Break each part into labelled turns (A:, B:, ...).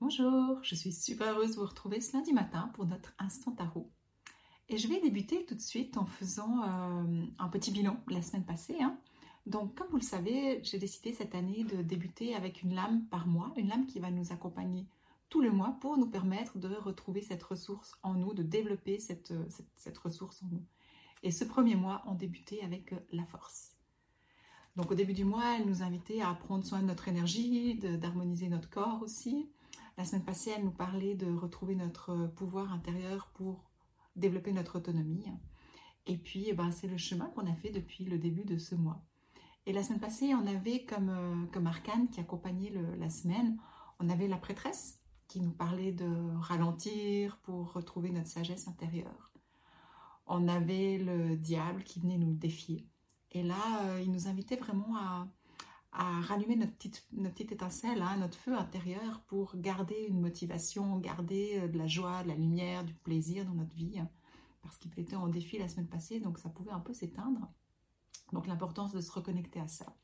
A: Bonjour, je suis super heureuse de vous retrouver ce lundi matin pour notre instant tarot. Et je vais débuter tout de suite en faisant euh, un petit bilan la semaine passée. hein. Donc, comme vous le savez, j'ai décidé cette année de débuter avec une lame par mois, une lame qui va nous accompagner tout le mois pour nous permettre de retrouver cette ressource en nous, de développer cette, euh, cette- ressource en nous. Et ce premier mois, on débutait avec euh, la force. Donc au début du mois, elle nous invitait à prendre soin de notre énergie, d'harmoniser notre corps aussi. La semaine passée, elle nous parlait de retrouver notre pouvoir intérieur pour développer notre autonomie. Et puis, eh ben, c'est le chemin qu'on a fait depuis le début de ce mois. Et la semaine passée, on avait comme, euh, comme arcane qui accompagnait la semaine, on avait la prêtresse qui nous parlait de ralentir pour retrouver notre sagesse intérieure. On avait le diable qui venait nous défier. Et là, euh, il nous invitait vraiment à, à rallumer notre petite, étincelle, hein, notre feu intérieur pour garder une motivation, garder euh, de la joie, de la lumière, du plaisir dans notre vie. hein, parce qu'il était en défi la semaine passée, donc ça pouvait un peu s'éteindre. Donc l'importance de se reconnecter à ça.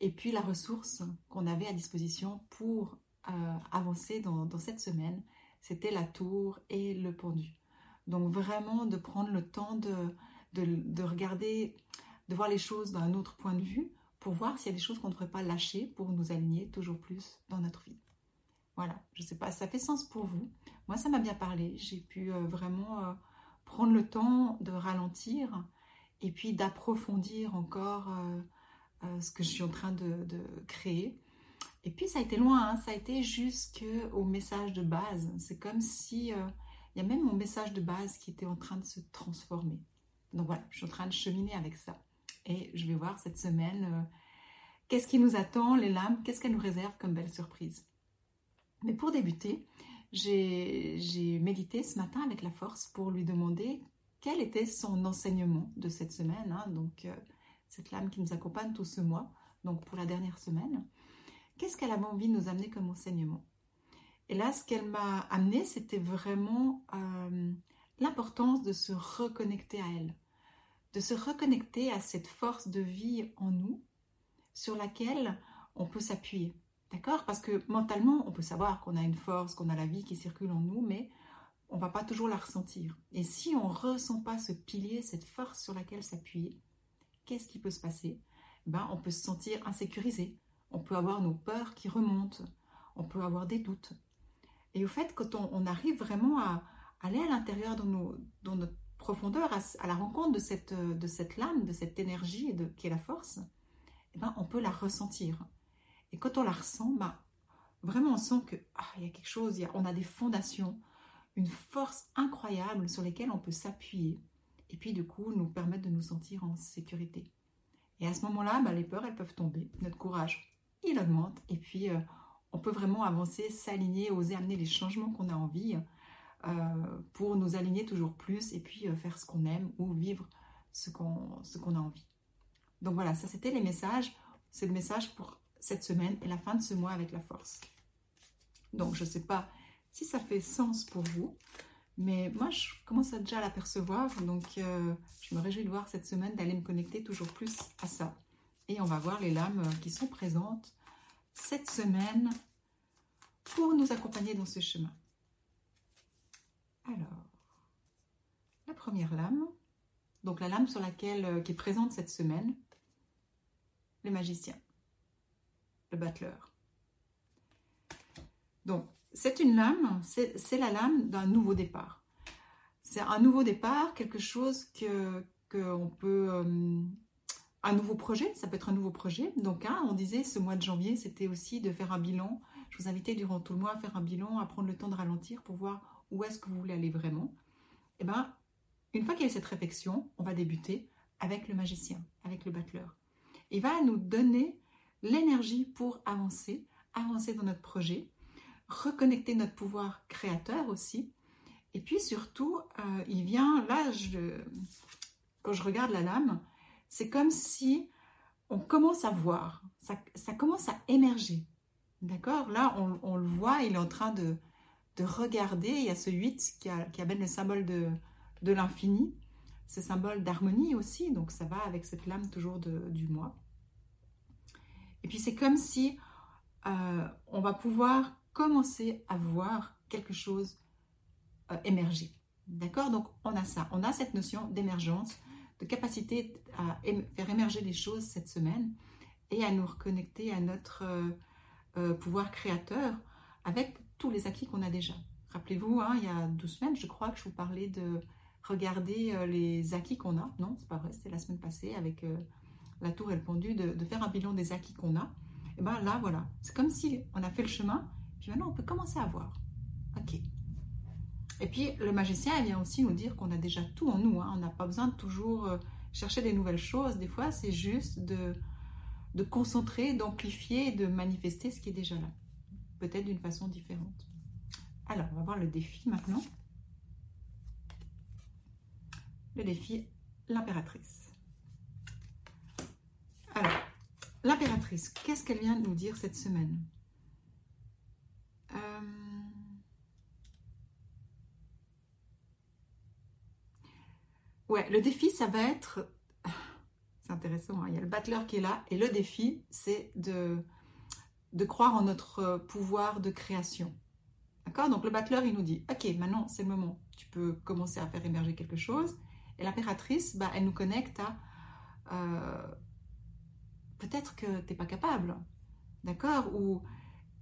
A: Et puis la ressource qu'on avait à disposition pour euh, avancer dans, cette semaine, c'était la tour et le pendu. Donc vraiment de prendre le temps de regarder, de voir les choses d'un autre point de vue pour voir s'il y a des choses qu'on ne devrait pas lâcher pour nous aligner toujours plus dans notre vie. Voilà, je ne sais pas, ça fait sens pour vous. Moi, ça m'a bien parlé. J'ai pu euh, vraiment euh, prendre le temps de ralentir et puis d'approfondir encore euh, ce que je suis en train de, créer. Et puis ça a été loin, hein, ça a été jusqu'au message de base. C'est comme si il y a même mon message de base qui était en train de se transformer. Donc voilà, je suis en train de cheminer avec ça. Et je vais voir cette semaine euh, qu'est-ce qui nous attend, les lames, qu'est-ce qu'elles nous réservent comme belle surprise. Mais pour débuter, j'ai médité ce matin avec la force pour lui demander quel était son enseignement de cette semaine. hein. donc euh, cette lame qui nous accompagne tout ce mois, donc pour la dernière semaine. Qu'est-ce qu'elle avait envie de nous amener comme enseignement? Et là, ce qu'elle m'a amené, c'était vraiment euh, l'importance de se reconnecter à elle, de se reconnecter à cette force de vie en nous sur laquelle on peut s'appuyer. D'accord? Parce que mentalement, on peut savoir qu'on a une force, qu'on a la vie qui circule en nous, mais on va pas toujours la ressentir. Et si on ressent pas ce pilier, cette force sur laquelle s'appuyer, qu'est-ce qui peut se passer? Ben, On peut se sentir insécurisé, on peut avoir nos peurs qui remontent, on peut avoir des doutes. Et au fait, quand on, arrive vraiment à, aller à l'intérieur dans notre profondeur, à, la rencontre de cette, euh, de cette lame, de cette énergie de, qui est la force, eh ben, on peut la ressentir. Et quand on la ressent, ben, vraiment on sent que ah, il y a quelque chose, y a- on a des fondations, une force incroyable sur lesquelles on peut s'appuyer et puis du coup nous permettre de nous sentir en sécurité. Et à ce moment-là, ben, les peurs, elles peuvent tomber, notre courage, il augmente et puis euh, on peut vraiment avancer, s'aligner, oser amener les changements qu'on a envie pour nous aligner toujours plus et puis euh, faire ce qu'on aime ou vivre ce qu'on a envie. Donc voilà, ça c'était les messages, c'est le message pour cette semaine et la fin de ce mois avec la force. Donc je ne sais pas si ça fait sens pour vous, mais moi je commence à déjà l'apercevoir, donc euh, je me réjouis de voir cette semaine d'aller me connecter toujours plus à ça. Et on va voir les lames euh, qui sont présentes cette semaine pour nous accompagner dans ce chemin. Alors, la première lame, donc la lame sur laquelle euh, qui est présente cette semaine, le magicien, le battleur. Donc, c'est une lame, c'est la lame d'un nouveau départ. C'est un nouveau départ, quelque chose qu'on peut euh, un nouveau projet, ça peut être un nouveau projet. Donc, hein, on disait ce mois de janvier, c'était aussi de faire un bilan. Je vous invitais durant tout le mois à faire un bilan, à prendre le temps de ralentir pour voir où est-ce que vous voulez aller vraiment. Et ben, une fois qu'il y a cette réflexion, on va débuter avec le magicien, avec le battleur. Il va nous donner l'énergie pour avancer, avancer dans notre projet, reconnecter notre pouvoir créateur aussi. Et puis surtout, euh, il vient, là, quand je regarde la lame, c'est comme si on commence à voir, ça, commence à émerger. D'accord? Là, on le voit, il est en train de, de regarder. Il y a ce 8 qui, a, qui le symbole de, de l'infini, ce symbole d'harmonie aussi. Donc, ça va avec cette lame toujours du moi. Et puis, c'est comme si euh, on va pouvoir commencer à voir quelque chose euh, émerger. D'accord? Donc, on a ça. On a cette notion d'émergence, de capacité à faire émerger les choses cette semaine et à nous reconnecter à notre euh, pouvoir créateur avec tous les acquis qu'on a déjà. Rappelez-vous, hein, il y a deux semaines, je crois que je vous parlais de regarder euh, les acquis qu'on a. Non, c'est pas vrai, c'était la semaine passée avec la tour et le pendu, de, faire un bilan des acquis qu'on a. Et bien là, voilà, c'est comme si on a fait le chemin, puis maintenant on peut commencer à voir. Ok. Et puis le magicien vient aussi nous dire qu'on a déjà tout en nous. Hein. On n'a pas besoin de toujours chercher des nouvelles choses. Des fois, c'est juste de de concentrer, d'amplifier de manifester ce qui est déjà là. Peut-être d'une façon différente. Alors, on va voir le défi maintenant. Le défi, l'impératrice. Alors, l'impératrice, qu'est-ce qu'elle vient nous dire cette semaine? Euh, Ouais, le défi, ça va être c'est intéressant, hein. il y a le battleur qui est là et le défi, c'est de, de croire en notre pouvoir de création. D'accord? Donc le battleur, il nous dit, ok, maintenant c'est le moment, tu peux commencer à faire émerger quelque chose. Et l'impératrice, bah, elle nous connecte à euh, peut-être que tu n'es pas capable. D'accord? Ou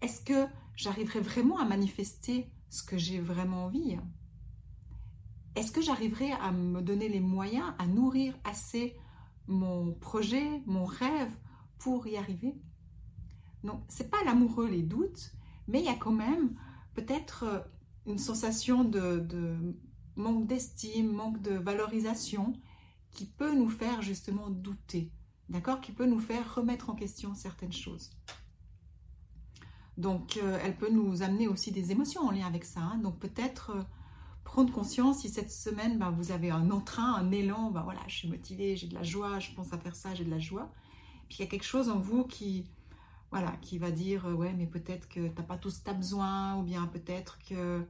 A: est-ce que j'arriverai vraiment à manifester ce que j'ai vraiment envie? Est-ce que j'arriverai à me donner les moyens, à nourrir assez mon projet, mon rêve pour y arriver? Donc, c'est pas l'amoureux, les doutes, mais il y a quand même peut-être euh, une sensation de, manque d'estime, manque de valorisation qui peut nous faire justement douter, d'accord? Qui peut nous faire remettre en question certaines choses. Donc, euh, elle peut nous amener aussi des émotions en lien avec ça. Hein. Donc, peut-être euh, prendre conscience si cette semaine, ben, vous avez un entrain, un élan, ben, voilà, je suis motivée, j'ai de la joie, je pense à faire ça, j'ai de la joie. Puis il y a quelque chose en vous qui, voilà, qui va dire, euh, ouais, mais peut-être que tu n'as pas tout ce que tu as besoin, ou bien peut-être que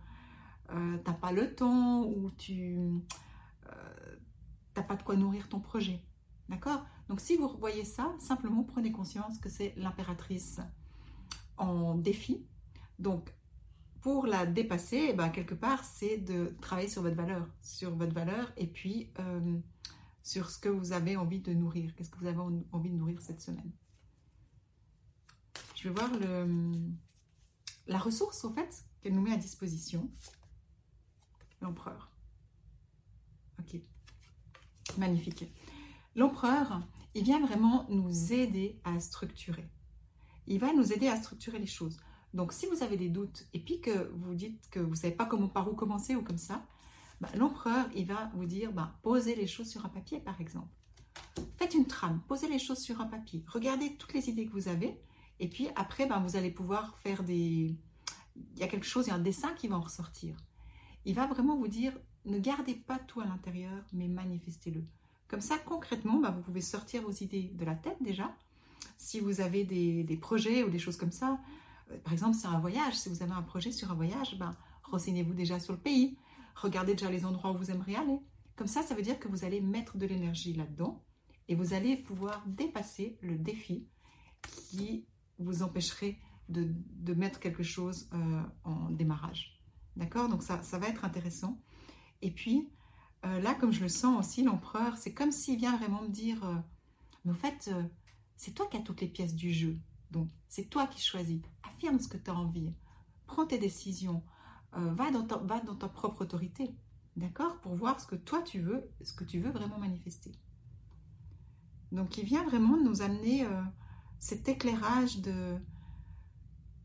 A: euh, tu n'as pas le temps, ou tu euh, n'as pas de quoi nourrir ton projet. D'accord? Donc si vous voyez ça, simplement prenez conscience que c'est l'impératrice en défi. Donc pour la dépasser, eh ben, quelque part, c'est de travailler sur votre valeur, sur votre valeur et puis euh, sur ce que vous avez envie de nourrir. Qu'est-ce que vous avez envie de nourrir cette semaine? Je vais voir la ressource, qu'elle nous met à disposition. L'empereur. Ok. Magnifique. L'empereur, il vient vraiment nous aider à structurer. Il va nous aider à structurer les choses. Donc, si vous avez des doutes et puis que vous dites que vous ne savez pas comment, par où commencer ou comme ça, bah, l'empereur, il va vous dire, bah, posez les choses sur un papier, par exemple. Faites une trame, posez les choses sur un papier. Regardez toutes les idées que vous avez. Et puis après, bah, vous allez pouvoir faire des... Il y a quelque chose, il y a un dessin qui va en ressortir. Il va vraiment vous dire, ne gardez pas tout à l'intérieur, mais manifestez-le. Comme ça, concrètement, vous pouvez sortir vos idées de la tête déjà. Si vous avez des, projets ou des choses comme ça, euh, par exemple, c'est un voyage. Si vous avez un projet sur un voyage, ben, renseignez-vous déjà sur le pays. Regardez déjà les endroits où vous aimeriez aller. Comme ça, ça veut dire que vous allez mettre de l'énergie là-dedans et vous allez pouvoir dépasser le défi qui vous empêcherait de, mettre quelque chose euh, en démarrage. D'accord? Donc ça, ça va être intéressant. Et puis, euh, là, comme je le sens aussi, l'empereur, c'est comme s'il vient vraiment me dire, mais en fait, c'est toi qui as toutes les pièces du jeu. Donc, c'est toi qui choisis. Affirme ce que tu as envie. Prends tes décisions. Euh, va, dans ta, va dans ta propre autorité. D'accord? Pour voir ce que toi tu veux, ce que tu veux vraiment manifester. Donc, il vient vraiment nous amener euh, cet éclairage de,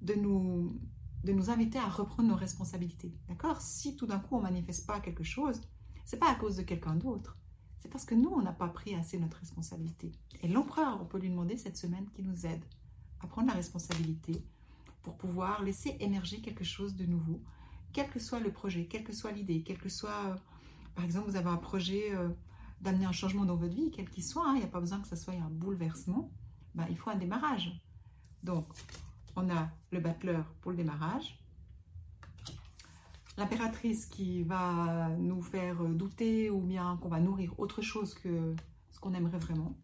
A: de, nous, de nous inviter à reprendre nos responsabilités. D'accord? Si tout d'un coup on ne manifeste pas quelque chose, c'est pas à cause de quelqu'un d'autre. C'est parce que nous, on n'a pas pris assez notre responsabilité. Et l'empereur, on peut lui demander cette semaine qui nous aide à prendre la responsabilité pour pouvoir laisser émerger quelque chose de nouveau, quel que soit le projet, quelle que soit l'idée, quel que soit, euh, par exemple, vous avez un projet euh, d'amener un changement dans votre vie, quel qu'il soit, hein, il n'y a pas besoin que ce soit un bouleversement, ben, il faut un démarrage. Donc, on a le battleur pour le démarrage, l'impératrice qui va nous faire douter ou bien qu'on va nourrir autre chose que ce qu'on aimerait vraiment.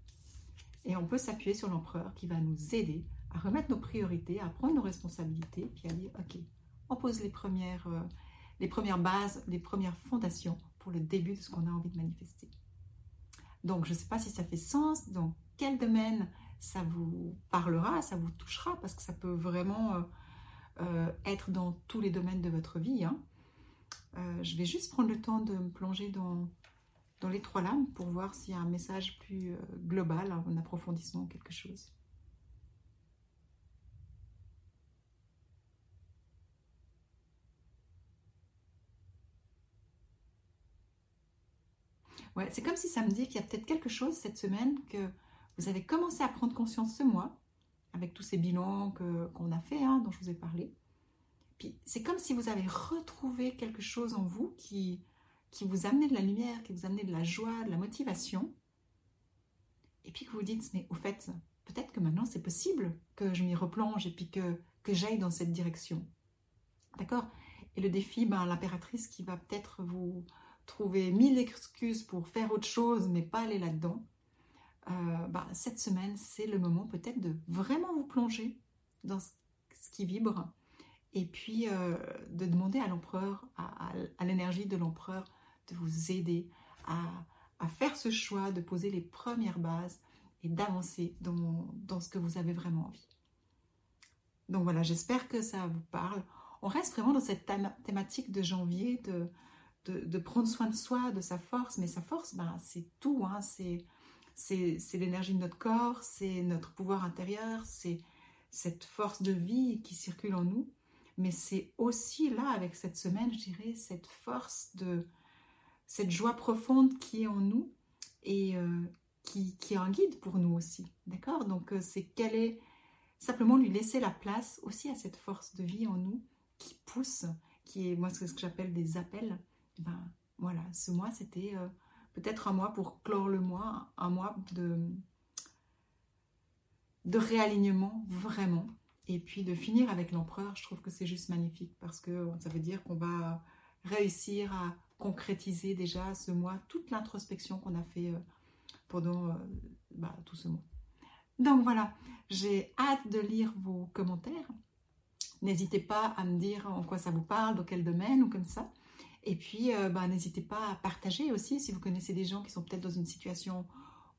A: Et on peut s'appuyer sur l'empereur qui va nous aider à remettre nos priorités, à prendre nos responsabilités, puis à dire, ok, on pose les premières, euh, les premières bases, les premières fondations pour le début de ce qu'on a envie de manifester. Donc, je ne sais pas si ça fait sens, dans quel domaine ça vous parlera, ça vous touchera, parce que ça peut vraiment euh, euh, être dans tous les domaines de votre vie. Hein. je vais juste prendre le temps de me plonger dans, dans les trois lames pour voir s'il y a un message plus global, un approfondissement, quelque chose. Ouais, c'est comme si ça me dit qu'il y a peut-être quelque chose cette semaine que vous avez commencé à prendre conscience ce mois, avec tous ces bilans qu'on a fait, hein, dont je vous ai parlé. Puis c'est comme si vous avez retrouvé quelque chose en vous qui, qui vous amenait de la lumière, qui vous amenait de la joie, de la motivation. Et puis que vous dites, mais au fait, peut-être que maintenant c'est possible que je m'y replonge et puis que, que j'aille dans cette direction. D'accord? Et le défi, ben, l'impératrice qui va peut-être vous, trouver mille excuses pour faire autre chose, mais pas aller là-dedans, euh, bah, cette semaine, c'est le moment peut-être de vraiment vous plonger dans ce qui vibre et puis euh, de demander à l'empereur, à, l'énergie de l'empereur, de vous aider à, faire ce choix, de poser les premières bases et d'avancer dans, ce que vous avez vraiment envie. Donc voilà, j'espère que ça vous parle. On reste vraiment dans cette thématique de janvier, de, de, prendre soin de soi, de sa force. Mais sa force, ben, c'est tout. Hein. C'est l'énergie de notre corps, c'est notre pouvoir intérieur, c'est cette force de vie qui circule en nous. Mais c'est aussi là, avec cette semaine, je dirais, cette force de cette joie profonde qui est en nous et euh, qui, qui, est un guide pour nous aussi. D'accord? Donc, euh, c'est qu'elle est simplement lui laisser la place aussi à cette force de vie en nous qui pousse, qui est, moi, c'est ce que j'appelle des appels ben voilà, ce mois c'était euh, peut-être un mois pour clore le mois, un mois de, de réalignement vraiment. Et puis de finir avec l'empereur, je trouve que c'est juste magnifique parce que ça veut dire qu'on va réussir à concrétiser déjà ce mois toute l'introspection qu'on a fait euh, pendant euh, bah, tout ce mois. Donc voilà, j'ai hâte de lire vos commentaires. N'hésitez pas à me dire en quoi ça vous parle, dans quel domaine ou comme ça. Et puis, euh, bah, n'hésitez pas à partager aussi si vous connaissez des gens qui sont peut-être dans une situation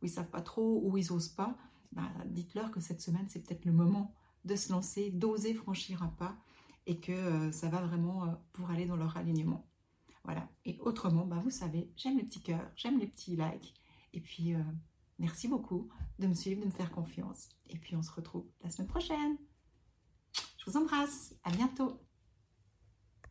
A: où ils savent pas trop, où ils osent pas. Bah, dites-leur que cette semaine, c'est peut-être le moment de se lancer, d'oser franchir un pas et que euh, ça va vraiment euh, pour aller dans leur alignement. Voilà. Et autrement, bah, vous savez, j'aime les petits cœurs, j'aime les petits likes. Et puis, merci beaucoup de me suivre, de me faire confiance. Et puis, on se retrouve la semaine prochaine. Je vous embrasse. À bientôt.